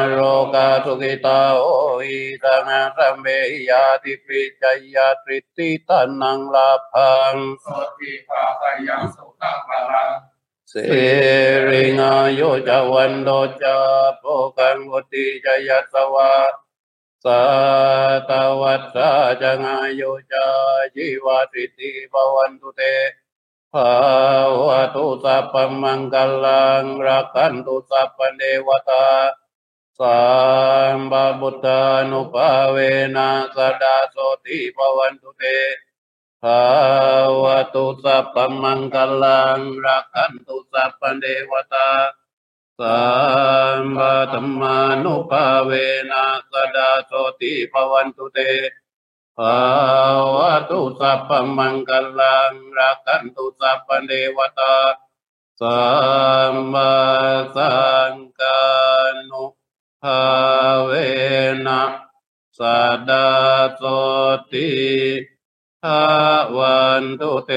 โรกาทุกิตาโอหิตังรัมเบยาติปิจายาตริติตันังลาพังสติภาคยังสุขังพลัง สริงอายุจวันโดจาโปกังวุติจยัสวะสัตวัตสาจังอายุจาจิวาติติภวันตุเตภาวะตุสัพพมังกลังรักขันตุสัพพเนวตาสัมบาบุตานุภาเวนะสดาโสติภวันตุเต ภาวะตุสัพพมังคลังรักขันตุสัพพเดวตาสัมบัตมานุภาเวนะสดาโสติภวันตุเตภาวะตุสัพพมังคลังรักขันตุสัพพเดวตาสัมมาสังกานุภาเวนะสดาโสติ วันตุเต